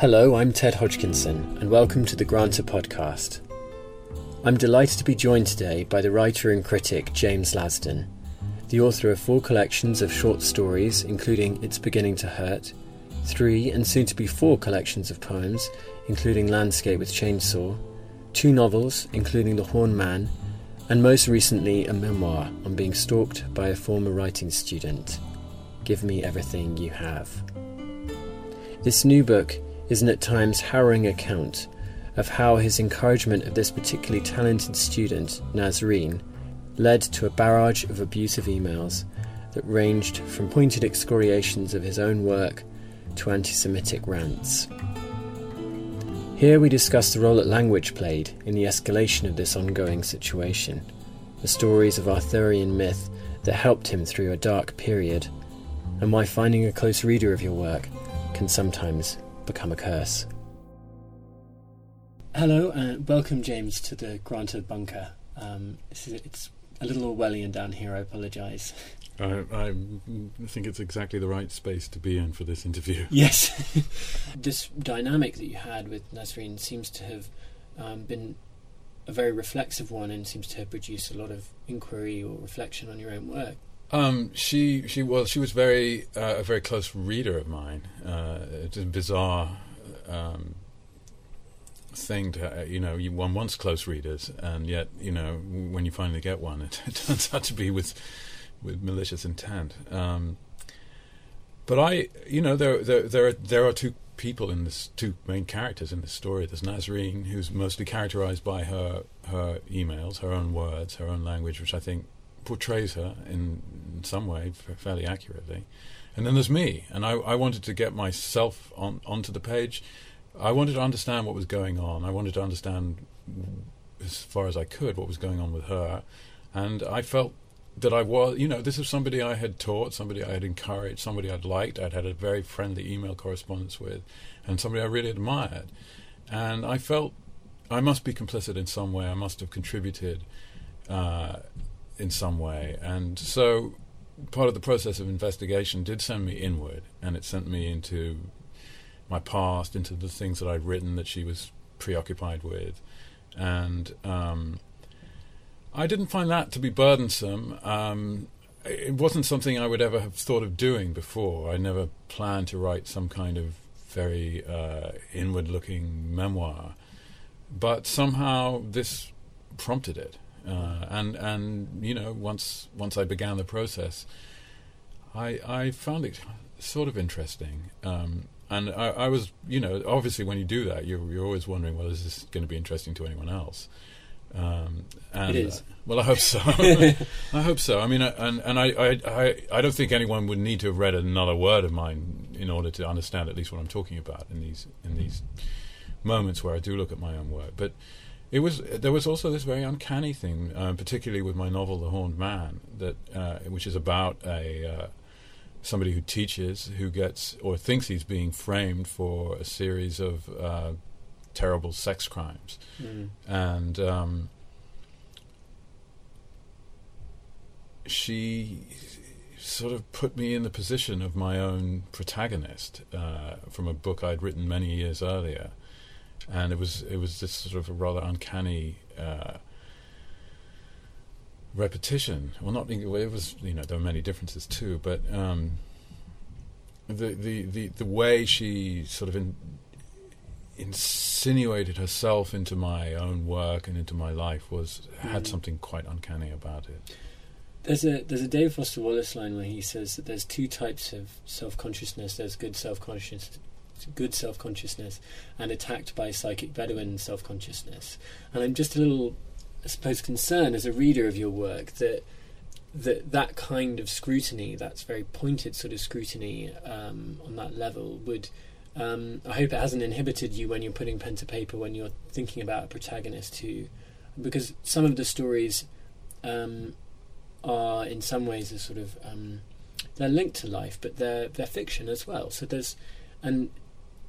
Hello, I'm Ted Hodgkinson, and welcome to the Granta podcast. I'm delighted to be joined today by the writer and critic James Lasdon, the author of four collections of short stories, including It's Beginning to Hurt, three and soon to be four collections of poems, including Landscape with Chainsaw, two novels, including The Horned Man, and most recently a memoir on being stalked by a former writing student. Give Me Everything You Have. This new book is an at times harrowing account of how his encouragement of this particularly talented student, Nasreen, led to a barrage of abusive emails that ranged from pointed excoriations of his own work to anti Semitic rants. Here we discuss the role that language played in the escalation of this ongoing situation, the stories of Arthurian myth that helped him through a dark period, and why finding a close reader of your work can sometimes become a curse. Hello, and welcome, James, to the Granta Bunker. Um, is, it's a little Orwellian down here, I apologise. I, I, think it's exactly the right space to be in for this interview. Yes. this dynamic that you had with Nasreen seems to have um, been a very reflexive one and seems to have produced a lot of inquiry or reflection on your own work. Um, she she was she was very uh, a very close reader of mine. Uh, it's a bizarre um, thing to uh, you know you, one wants close readers, and yet you know when you finally get one, it, it turns out to be with with malicious intent. Um, but I, you know, there there there are, there are two people in this two main characters in this story. There's Nasreen, who's mostly characterized by her her emails, her own words, her own language, which I think portrays her in, in some way fairly accurately. And then there's me, and I, I wanted to get myself on onto the page. I wanted to understand what was going on. I wanted to understand, as far as I could, what was going on with her, and I felt that I was, you know, this is somebody I had taught, somebody I had encouraged, somebody I'd liked, I'd had a very friendly email correspondence with, and somebody I really admired. And I felt I must be complicit in some way. I must have contributed uh, in some way. And so part of the process of investigation did send me inward, and it sent me into my past, into the things that I'd written that she was preoccupied with. And um, I didn't find that to be burdensome. Um, it wasn't something I would ever have thought of doing before. I never planned to write some kind of very uh, inward looking memoir. But somehow this prompted it. Uh, and and you know once once I began the process, I I found it sort of interesting. Um, and I, I, was you know obviously when you do that you're you're always wondering well is this going to be interesting to anyone else. Um, and, it is. Uh, well, I hope so. I hope so. I mean, uh, and and I, I, I I don't think anyone would need to have read another word of mine in order to understand at least what I'm talking about in these in these moments where I do look at my own work. But it was there was also this very uncanny thing, uh, particularly with my novel *The Horned Man*, that uh, which is about a uh, somebody who teaches who gets or thinks he's being framed for a series of uh, terrible sex crimes, mm. and um, she sort of put me in the position of my own protagonist uh, from a book I'd written many years earlier and it was it was this sort of a rather uncanny uh, repetition. Well, not it was you know there were many differences too, but um, the, the the the way she sort of in, insinuated herself into my own work and into my life was had mm. something quite uncanny about it. There's a there's a David Foster Wallace line where he says that there's two types of self consciousness. There's good self consciousness good self consciousness and attacked by psychic Bedouin self consciousness. And I'm just a little, I suppose, concerned as a reader of your work that that that kind of scrutiny, that's very pointed sort of scrutiny um, on that level, would. Um, I hope it hasn't inhibited you when you're putting pen to paper when you're thinking about a protagonist who, because some of the stories um, are in some ways a sort of um, they're linked to life, but they're they're fiction as well. So there's and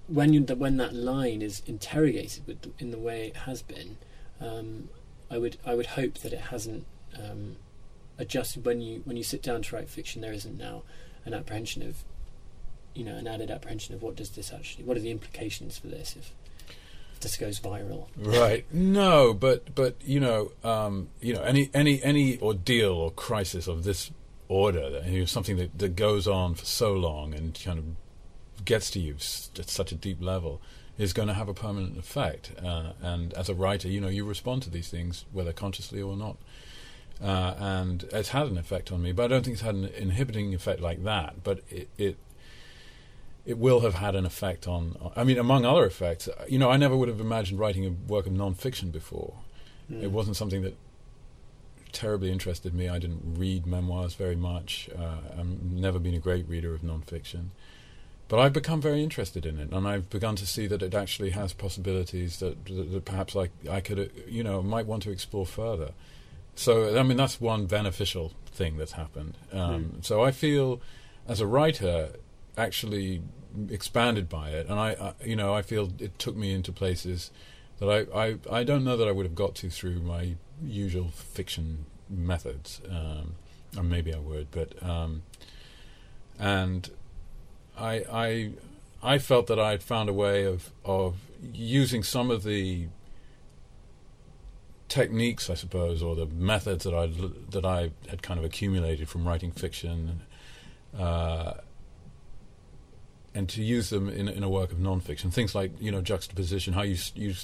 when you when that line is interrogated with, in the way it has been, um, I would I would hope that it hasn't um, adjusted when you when you sit down to write fiction. There isn't now an apprehension of you know an added apprehension of what does this actually, what are the implications for this if this goes viral? Right. No, but but you know, um, you know, any any any ordeal or crisis of this order, something that, that goes on for so long and kind of gets to you at such a deep level, is going to have a permanent effect. Uh, and as a writer, you know, you respond to these things whether consciously or not. Uh, and it's had an effect on me, but I don't think it's had an inhibiting effect like that. But it, it it will have had an effect on. I mean, among other effects, you know, I never would have imagined writing a work of non-fiction before. Mm. It wasn't something that terribly interested me. I didn't read memoirs very much. Uh, I've never been a great reader of non-fiction, but I've become very interested in it, and I've begun to see that it actually has possibilities that, that, that perhaps I, I could, you know, might want to explore further. So, I mean, that's one beneficial thing that's happened. Um, mm. So I feel, as a writer, actually expanded by it, and I, I, you know, I feel it took me into places that I, I, I don't know that I would have got to through my usual fiction methods. Um, or maybe I would, but um, and I, I, I felt that I had found a way of of using some of the techniques, I suppose, or the methods that I that I had kind of accumulated from writing fiction, uh, and to use them in in a work of nonfiction. Things like you know juxtaposition, how you you you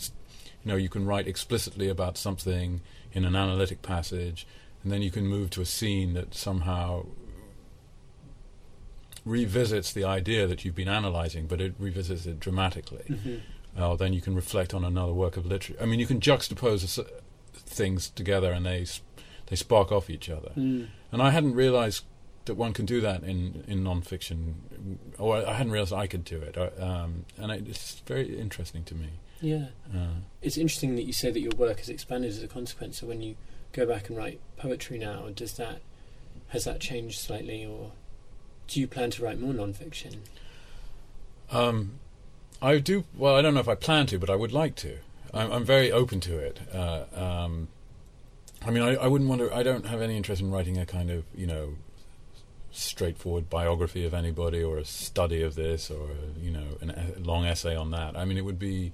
know you can write explicitly about something in an analytic passage, and then you can move to a scene that somehow revisits the idea that you've been analyzing, but it revisits it dramatically. Mm-hmm. Uh, then you can reflect on another work of literature. I mean, you can juxtapose a, things together and they they spark off each other. Mm. And I hadn't realized that one can do that in in nonfiction, or I hadn't realized I could do it. Um, and it's very interesting to me. Yeah, uh, it's interesting that you say that your work has expanded as a consequence. So when you go back and write poetry now, does that has that changed slightly, or do you plan to write more nonfiction? Um, I do. Well, I don't know if I plan to, but I would like to. I'm, I'm very open to it. Uh, um, I mean, I, I wouldn't to. I don't have any interest in writing a kind of you know straightforward biography of anybody or a study of this or you know a long essay on that. I mean, it would be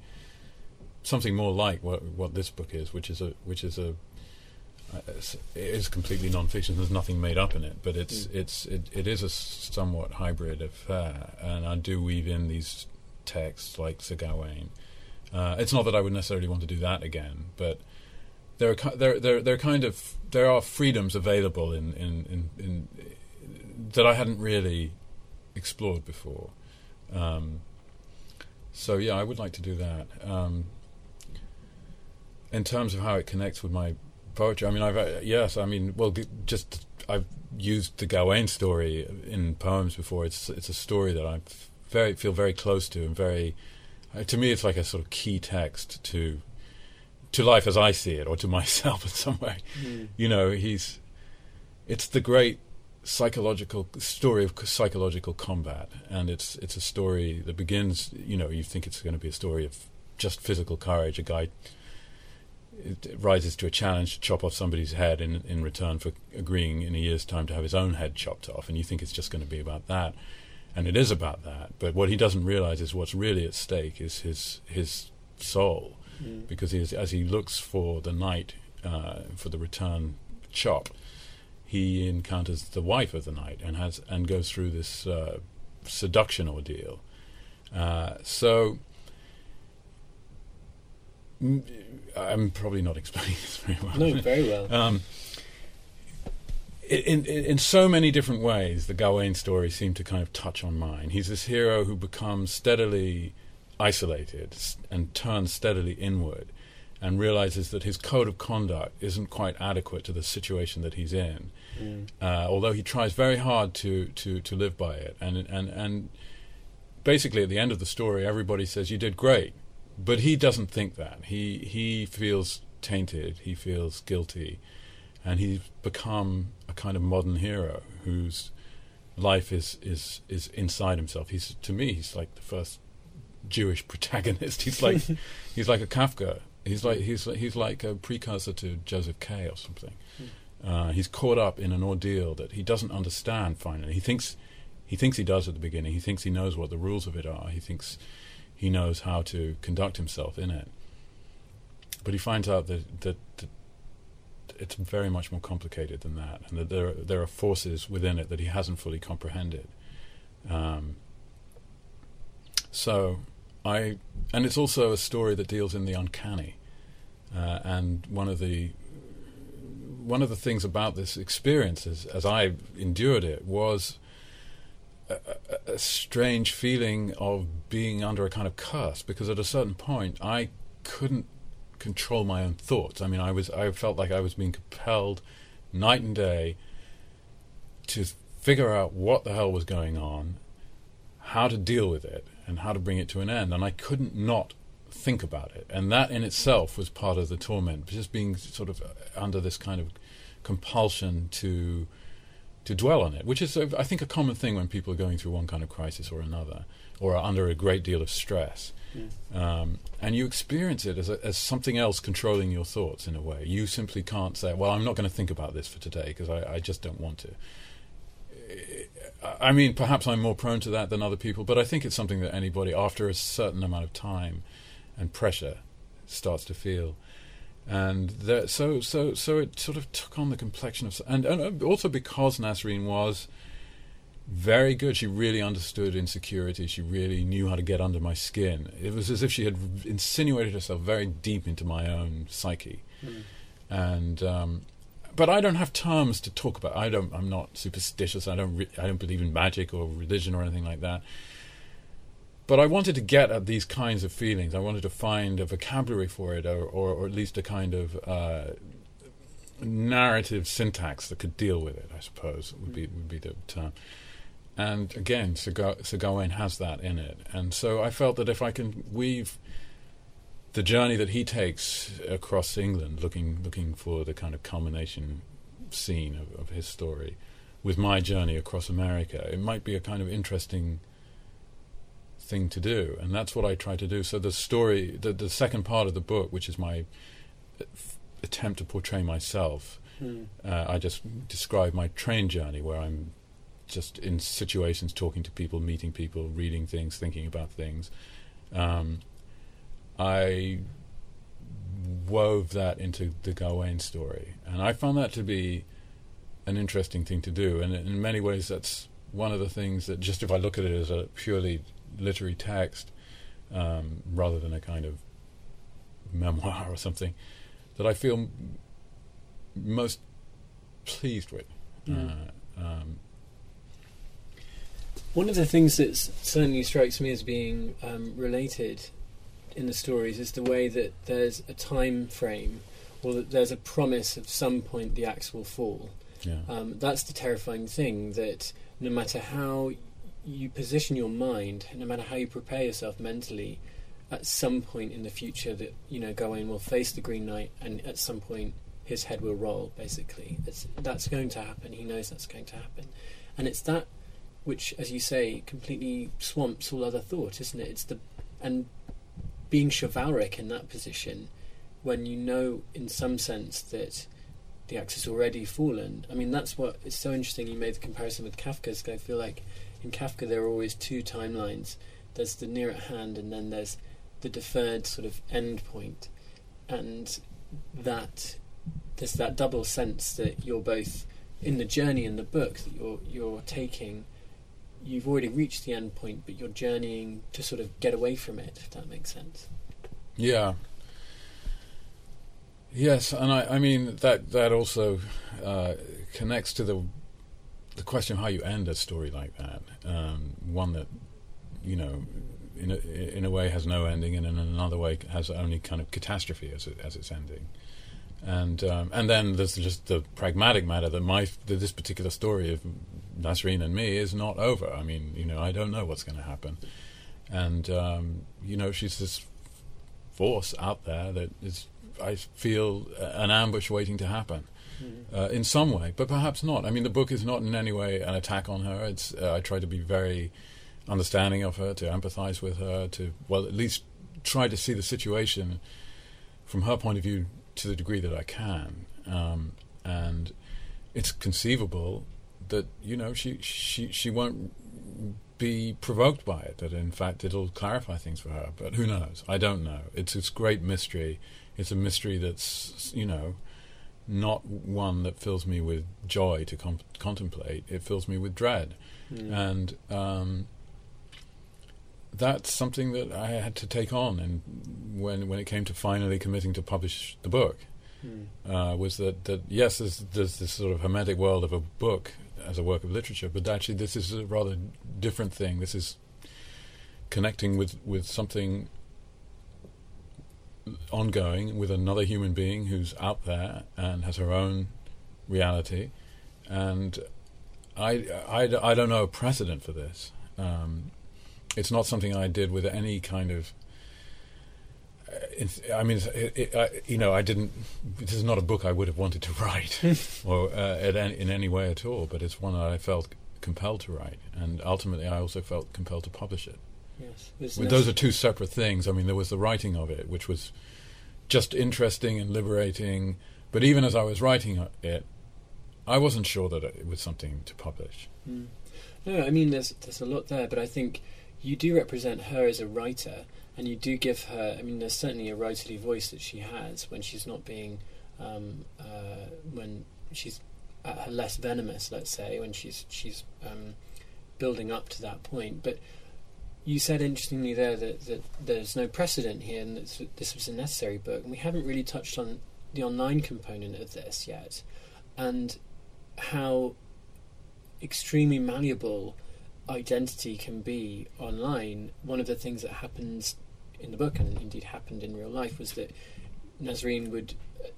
something more like what what this book is, which is a which is a it is completely non-fiction. There's nothing made up in it, but it's mm. it's it, it is a somewhat hybrid affair, and I do weave in these texts like Sir Gawain uh, it's not that I would necessarily want to do that again, but there are there there there kind of there are freedoms available in in, in, in that I hadn't really explored before. Um, so yeah, I would like to do that. Um, in terms of how it connects with my poetry, I mean, I've uh, yes, I mean, well, just I've used the Gawain story in poems before. It's it's a story that I very feel very close to and very uh, to me, it's like a sort of key text to to life as I see it, or to myself in some way. Mm. You know, he's it's the great psychological story of psychological combat, and it's it's a story that begins. You know, you think it's going to be a story of just physical courage. A guy rises to a challenge to chop off somebody's head in in return for agreeing in a year's time to have his own head chopped off, and you think it's just going to be about that and it is about that. But what he doesn't realize is what's really at stake is his his soul, mm. because he is, as he looks for the knight uh, for the return chop, he encounters the wife of the knight and has and goes through this uh, seduction ordeal. Uh, so. I'm probably not explaining this very well. No, very well. Um, in, in, in so many different ways, the Gawain story seemed to kind of touch on mine. He's this hero who becomes steadily isolated and turns steadily inward, and realizes that his code of conduct isn't quite adequate to the situation that he's in. Mm. Uh, although he tries very hard to, to, to live by it, and and and basically at the end of the story, everybody says you did great, but he doesn't think that. He he feels tainted. He feels guilty and he's become a kind of modern hero whose life is is is inside himself. He's to me, he's like the first Jewish protagonist. He's like he's like a Kafka. He's like he's he's like a precursor to Joseph K. or something. Hmm. Uh, he's caught up in an ordeal that he doesn't understand. Finally, he thinks he thinks he does at the beginning. He thinks he knows what the rules of it are. He thinks he knows how to conduct himself in it. But he finds out that, that, that it's very much more complicated than that, and that there there are forces within it that he hasn't fully comprehended. Um, so, I and it's also a story that deals in the uncanny, uh, and one of the one of the things about this experience, as, as I endured it, was a, a, strange feeling of being under a kind of curse. Because at a certain point, I couldn't control my own thoughts. I mean, I was I felt like I was being compelled night and day to figure out what the hell was going on, how to deal with it, and how to bring it to an end. And I couldn't not think about it. And that in itself was part of the torment, just being sort of under this kind of compulsion to to dwell on it, which is, I think, a common thing when people are going through one kind of crisis or another, or are under a great deal of stress. Um, and you experience it as, a, as something else controlling your thoughts in a way. You simply can't say, well, I'm not going to think about this for today because I, I, just don't want to. I mean, perhaps I'm more prone to that than other people, but I think it's something that anybody, after a certain amount of time and pressure, starts to feel. And there, so, so, so it sort of took on the complexion of, and, and also because Nasreen was very good. She really understood insecurity. She really knew how to get under my skin. It was as if she had insinuated herself very deep into my own psyche. Mm. And um, but I don't have terms to talk about. I don't. I'm not superstitious. I don't. Re- I don't believe in magic or religion or anything like that. But I wanted to get at these kinds of feelings. I wanted to find a vocabulary for it, or, or, or at least a kind of uh, narrative syntax that could deal with it. I suppose would be would be the term. And again, Sir, Gawain has that in it. And so I felt that if I can weave the journey that he takes across England, looking looking for the kind of culmination scene of, of his story, with my journey across America, it might be a kind of interesting thing to do, and that's what I try to do. So the story, the, the second part of the book, which is my f- attempt to portray myself, mm. uh, I just describe my train journey where I'm just in situations, talking to people, meeting people, reading things, thinking about things. Um, I wove that into the Gawain story, and I found that to be an interesting thing to do. And in many ways, that's one of the things that, just if I look at it as a purely literary text, um, rather than a kind of memoir or something, that I feel m- most pleased with. Mm. Uh, um, one of the things that certainly strikes me as being um, related in the stories is the way that there's a time frame, or that there's a promise of some point the axe will fall. Yeah. Um, that's the terrifying thing that no matter how you position your mind, no matter how you prepare yourself mentally, at some point in the future that you know Gawain will face the Green Knight, and at some point his head will roll. Basically, it's, that's going to happen. He knows that's going to happen, and it's that which, as you say, completely swamps all other thought, isn't it? It's the and being chivalric in that position, when you know, in some sense, that the axe has already fallen. I mean, that's what it's so interesting. You made the comparison with Kafka's. I feel like in Kafka there are always two timelines. There's the near at hand, and then there's the deferred sort of end point, and that there's that double sense that you're both in the journey in the book that you're you're taking you've already reached the end point, but you're journeying to sort of get away from it, if that makes sense. Yeah. Yes, and I, I mean that that also uh, connects to the the question of how you end a story like that. Um, one that you know, in a, in a way, has no ending, and in another way has only kind of catastrophe as it, as its ending. And um, and then there's just the pragmatic matter that my that this particular story of Nasreen and me is not over. I mean, you know, I don't know what's going to happen, and um, you know, she's this force out there that is, I feel, an ambush waiting to happen. Mm-hmm. Uh, in some way, but perhaps not. I mean, the book is not in any way an attack on her. It's uh, I try to be very understanding of her, to empathize with her, to well, at least try to see the situation from her point of view to the degree that I can. Um, and it's conceivable that you know she she she won't be provoked by it. That in fact it'll clarify things for her. But who knows? I don't know. It's it's great mystery. It's a mystery that's you know not one that fills me with joy to com- contemplate. It fills me with dread, mm. and um, that's something that I had to take on. And when when it came to finally committing to publish the book, mm. uh, was that that yes, there's, there's this sort of hermetic world of a book as a work of literature, but actually this is a rather different thing. This is connecting with with something ongoing with another human being who's out there and has her own reality, and I, I, I don't know a precedent for this. Um, it's not something I did with any kind of. I mean, it, it, I, you know, I didn't. This is not a book I would have wanted to write, or uh, any, in any way at all. But it's one that I felt compelled to write, and ultimately, I also felt compelled to publish it. Yes, well, those are two separate things. I mean, there was the writing of it, which was just interesting and liberating. But even as I was writing it, I wasn't sure that it was something to publish. Mm. No, I mean, there's there's a lot there, but I think you do represent her as a writer, and you do give her. I mean, there's certainly a writerly voice that she has when she's not being, um, uh, when she's at her less venomous, let's say, when she's she's um, building up to that point. But you said interestingly there that, that there's no precedent here, and that this was a necessary book, and we haven't really touched on the online component of this yet, and how extremely malleable identity can be online, one of the things that happens in the book and indeed happened in real life was that Nasreen would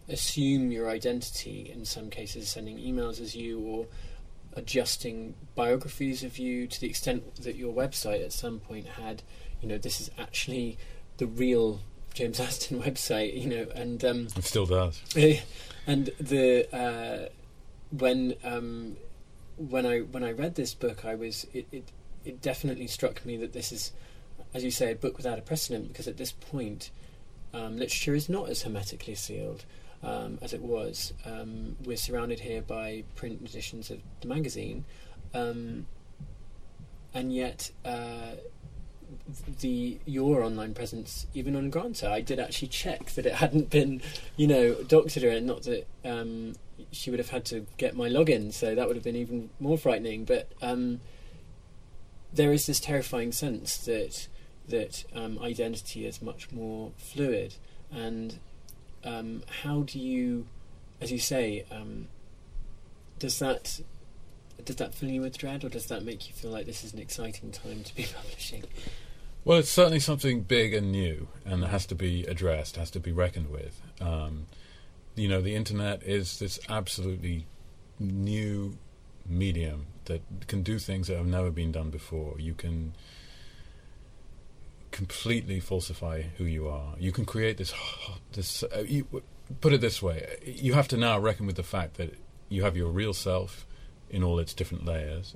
assume your identity in some cases, sending emails as you or adjusting biographies of you to the extent that your website at some point had, you know, this is actually the real James Aston website, you know, and um, it still does. And the uh, when um, when I when I read this book, I was it, it it definitely struck me that this is, as you say, a book without a precedent because at this point, um, literature is not as hermetically sealed um, as it was. Um, we're surrounded here by print editions of the magazine, um, and yet. Uh, the your online presence even on Granta. I did actually check that it hadn't been, you know, doctored or not that um, she would have had to get my login, so that would have been even more frightening. But um, there is this terrifying sense that that um, identity is much more fluid, and um, how do you, as you say, um, does that does that fill you with dread, or does that make you feel like this is an exciting time to be publishing? Well, it's certainly something big and new, and has to be addressed, has to be reckoned with. Um, you know, the internet is this absolutely new medium that can do things that have never been done before. You can completely falsify who you are. You can create this. This uh, you, put it this way: you have to now reckon with the fact that you have your real self in all its different layers,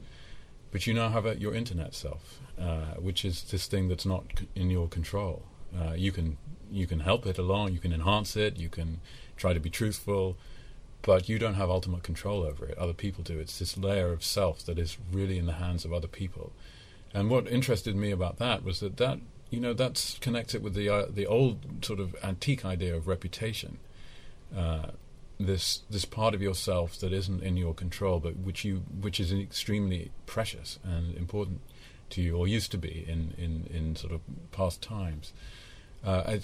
but you now have a, your internet self, uh, which is this thing that's not in your control. Uh, you can you can help it along. You can enhance it. You can try to be truthful, but you don't have ultimate control over it. Other people do. It's this layer of self that is really in the hands of other people. And what interested me about that was that that you know that's connected with the uh, the old sort of antique idea of reputation. Uh, this this part of yourself that isn't in your control, but which you which is extremely precious and important to you, or used to be in in, in sort of past times. Uh,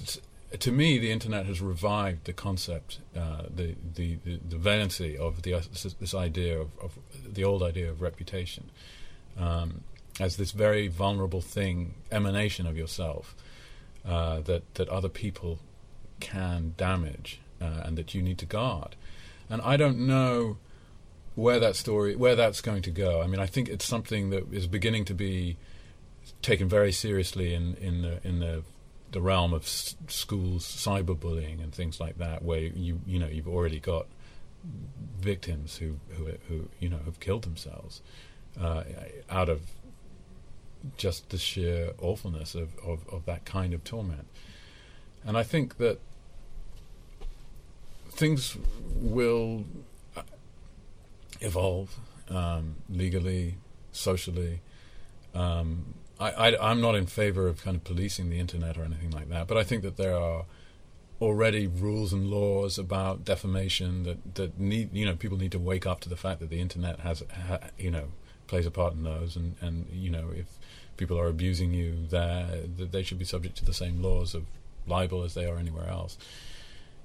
to me, the internet has revived the concept, uh, the, the, the, the valency of the, uh, this, this, idea of, of, the old idea of reputation um, as this very vulnerable thing, emanation of yourself uh, that that other people can damage uh, and that you need to guard. And I don't know where that story, where that's going to go. I mean, I think it's something that is beginning to be taken very seriously in in the in the the realm of s- schools cyberbullying and things like that, where you you know you've already got victims who who, who you know have killed themselves uh, out of just the sheer awfulness of, of, of that kind of torment. And I think that things will uh, evolve um, legally, socially, Um, I, am not in favor of kind of policing the internet or anything like that, but I think that there are already rules and laws about defamation that, that need you know people need to wake up to the fact that the internet has ha, you know plays a part in those. And and you know if people are abusing you there they should be subject to the same laws of libel as they are anywhere else.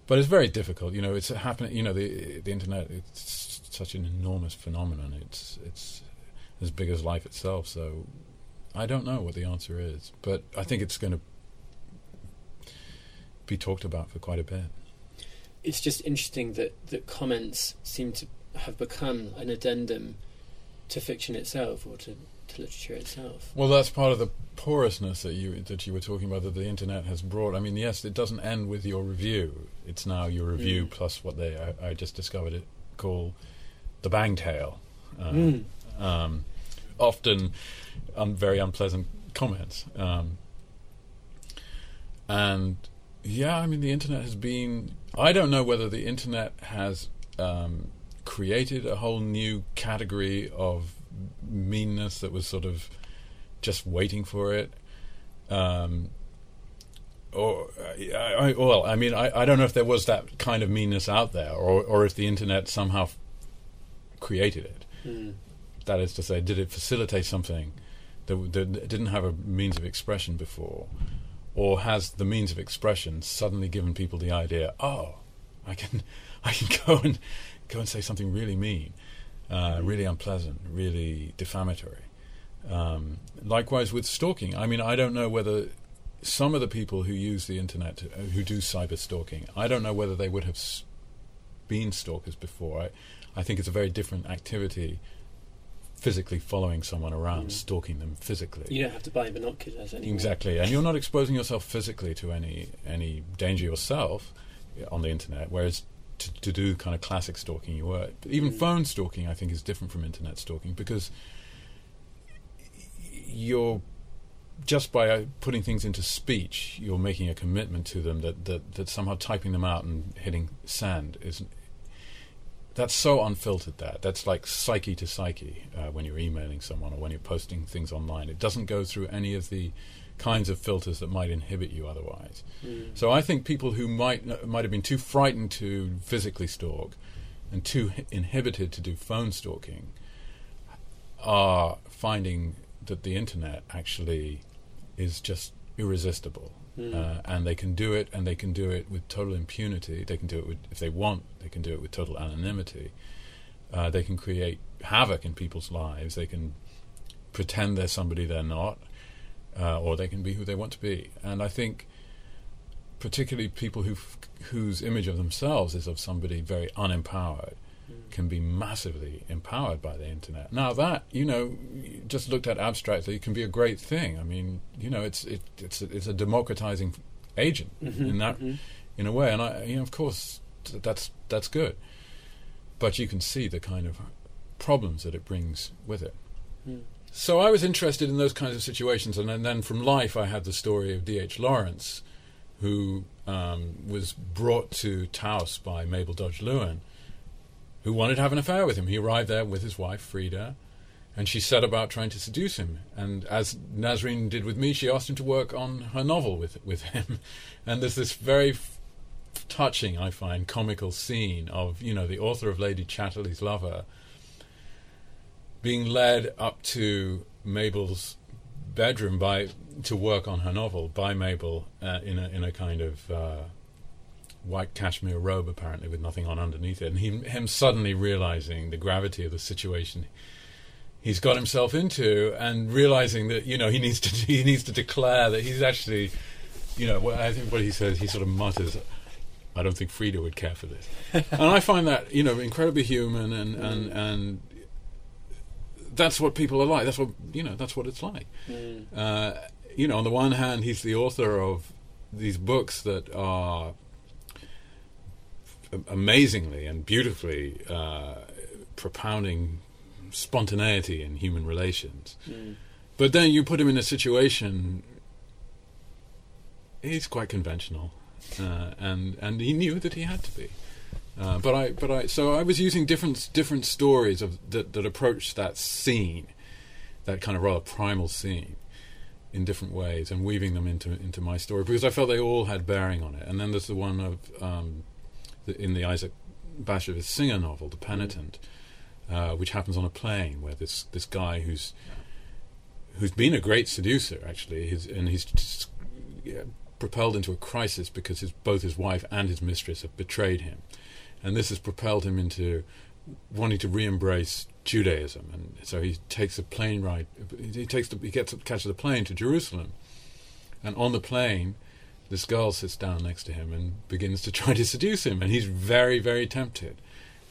But it's very difficult you know it's happening you know the the internet it's such an enormous phenomenon. It's it's as big as life itself. So I don't know what the answer is but I think it's going to be talked about for quite a bit. It's just interesting that, that comments seem to have become an addendum to fiction itself or to, to literature itself. Well, that's part of the porousness that you that you were talking about that the internet has brought. I mean, yes, it doesn't end with your review. It's now your review mm. plus what they I, I, just discovered it call the bang tail. Uh, mm. um, often, um, very unpleasant comments. Um, and yeah, I mean, the internet has been. I don't know whether the internet has um, created a whole new category of meanness that was sort of just waiting for it. Um, or, uh, I, well, I mean, I, I don't know if there was that kind of meanness out there, or, or if the internet somehow f- created it. Mm. That is to say, did it facilitate something that, that didn't have a means of expression before? or has the means of expression suddenly given people the idea, oh, I can, I can go and go and say something really mean, uh, really unpleasant, really defamatory. Um, likewise with stalking. I mean, I don't know whether some of the people who use the internet, to, uh, who do cyber stalking, I don't know whether they would have s- been stalkers before. I, I think it's a very different activity physically following someone around, mm. stalking them physically. You don't have to buy binoculars anymore. Exactly, and you're not exposing yourself physically to any any danger yourself on the internet. Whereas to, to do kind of classic stalking, you were even mm. phone stalking. I think is different from internet stalking because you're just by uh, putting things into speech, you're making a commitment to them that, that, that somehow typing them out and hitting send is that's so unfiltered that. That's like psyche to psyche uh, when you're emailing someone or when you're posting things online. It doesn't go through any of the kinds of filters that might inhibit you otherwise. Mm. so i think people who might might have been too frightened to physically stalk and too inhibited to do phone stalking are finding that the internet actually is just irresistible Mm. Uh, and they can do it, and they can do it with total impunity. They can do it with, if they want, they can do it with total anonymity. Uh, they can create havoc in people's lives. They can pretend they're somebody they're not, uh, or they can be who they want to be. And I think, particularly people who whose image of themselves is of somebody very unempowered, can be massively empowered by the internet. Now that you know, just looked at abstractly, can be a great thing. I mean, you know, it's it, it's a, it's a democratizing agent mm-hmm, in that mm-hmm. in a way, and I you know of course that's that's good, but you can see the kind of problems that it brings with it. Mm. So I was interested in those kinds of situations, and then, then from life I had the story of D. H. Lawrence, who um, was brought to Taos by Mabel Dodge Luhan who wanted to have an affair with him. He arrived there with his wife, Frida, and she set about trying to seduce him. And as Nasreen did with me, she asked him to work on her novel with, with him. And there's this very f- touching, I find, comical scene of, you know, the author of Lady Chatterley's Lover being led up to Mabel's bedroom by to work on her novel by Mabel uh, in a in a kind of uh, white cashmere robe, apparently with nothing on underneath it, and he, him suddenly realizing the gravity of the situation he's got himself into, and realizing that you know he needs to he needs to declare that he's actually, you know, I think what he says he sort of mutters. I don't think Frida would care for this, and I find that you know incredibly human, and and and that's what people are like. That's what you know. That's what it's like. Mm. Uh, you know, on the one hand, he's the author of these books that are amazingly and beautifully uh, propounding spontaneity in human relations. Mm. But then you put him in a situation, he's quite conventional, uh, and and he knew that he had to be. Uh, but I, but I, so I was using different different stories of that that approached that scene that kind of rather primal scene in different ways and weaving them into into my story because I felt they all had bearing on it. And then there's the one of um, the, in the Isaac Bashevis Singer novel, The Penitent, uh, which happens on a plane where this this guy who's who's been a great seducer actually, and he's just, yeah, propelled into a crisis because his, both his wife and his mistress have betrayed him, and this has propelled him into wanting to re-embrace Judaism, and so he takes a plane ride. He takes the, he gets catches a plane to Jerusalem, and on the plane, this girl sits down next to him and begins to try to seduce him, and he's very very tempted,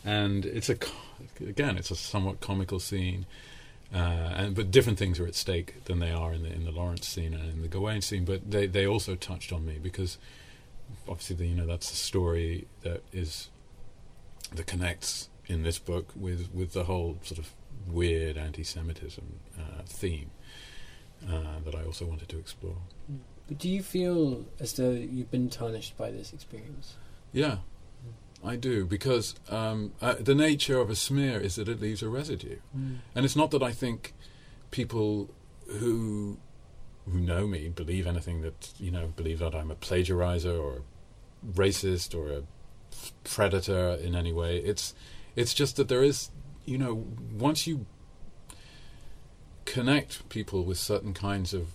and it's a again it's a somewhat comical scene. Uh, and but different things are at stake than they are in the in the Lawrence scene and in the Gawain scene. But they, they also touched on me because obviously the, you know that's the story that is that connects in this book with with the whole sort of weird anti-Semitism uh, theme uh, that I also wanted to explore. But do you feel as though you've been tarnished by this experience? Yeah, I do because um, uh, the nature of a smear is that it leaves a residue, Mm. and it's not that I think people who who know me believe anything that you know believe that I'm a plagiarizer or a racist or a predator in any way. It's it's just that there is you know once you connect people with certain kinds of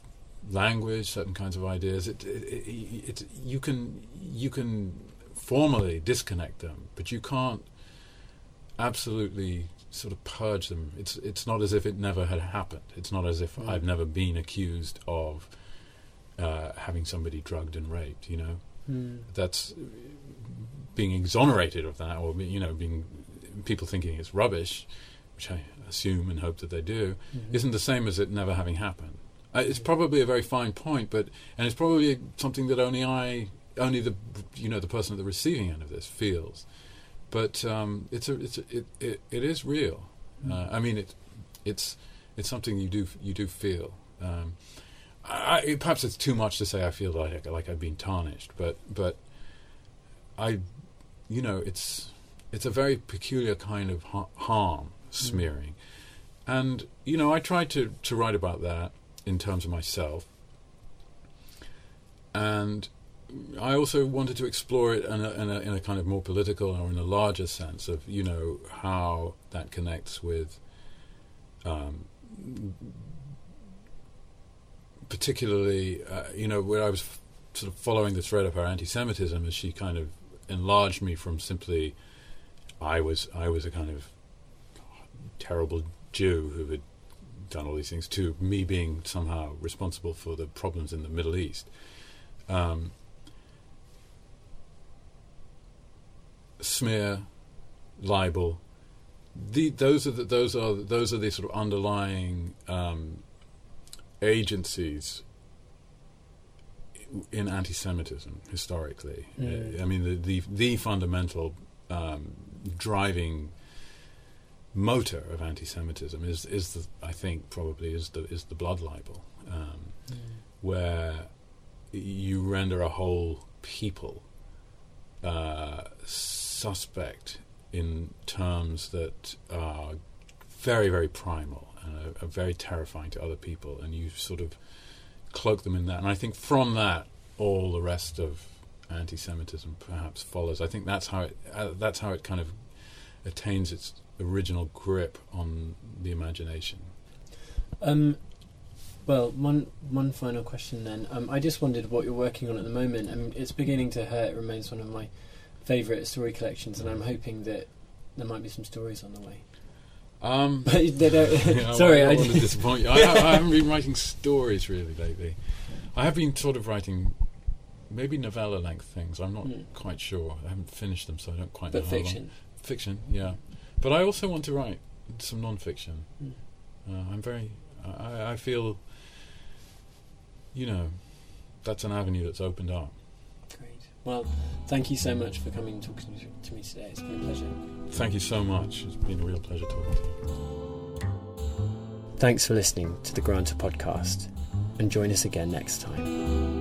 language, certain kinds of ideas, it, it, it, it you can you can formally disconnect them, but you can't absolutely sort of purge them. It's it's not as if it never had happened. It's not as if Mm. I've never been accused of uh, having somebody drugged and raped. You know, Mm. that's being exonerated of that, or you know, being people thinking it's rubbish, which I assume and hope that they do, Mhm. isn't the same as it never having happened. Uh, it's probably a very fine point, but and it's probably something that only I, only the you know the person at the receiving end of this feels. But um, it's a it's a, it, it it is real. Uh, I mean it it's it's something you do you do feel. Um, I, perhaps it's too much to say I feel like like I've been tarnished, but but I, you know, it's it's a very peculiar kind of ha- harm smearing, and you know I tried to to write about that in terms of myself, and I also wanted to explore it in a, in a, in a kind of more political or in a larger sense of you know how that connects with. Um, particularly, uh, you know, where I was f- sort of following the thread of her anti-Semitism, as she kind of enlarged me from simply, I was I was a kind of terrible Jew who had done all these things, to me being somehow responsible for the problems in the Middle East. Um, smear, libel, the, those are the, those are those are the sort of underlying um, agencies in anti-Semitism historically. Mm. I mean, the the, the fundamental um, driving motor of anti-Semitism is is the I think probably is the is the blood libel, um, Mm. where you render a whole people uh, suspect in terms that are very very primal and are, are very terrifying to other people, and you sort of cloak them in that. And I think from that, all the rest of anti-Semitism perhaps follows. I think that's how it uh, that's how it kind of attains its original grip on the imagination. Um, well, one one final question then. Um, I just wondered what you're working on at the moment. I mean, it's beginning to hurt. remains one of my favourite story collections, and I'm hoping that there might be some stories on the way. Um, But they don't. Yeah, sorry, I, I, want to disappoint you. I, ha- I haven't been writing stories really lately. I have been sort of writing maybe novella length things. I'm not Mm. quite sure. I haven't finished them, so I don't quite but know. how long- fiction. Fiction, yeah. But I also want to write some non-fiction. Mm. Uh, I'm very. I, I feel. You know, that's an avenue that's opened up. Great. Well, thank you so much for coming and talking to- to me today. It's been a pleasure. Thank you so much. It's been a real pleasure talking to you. Thanks for listening to the Granta podcast, and join us again next time.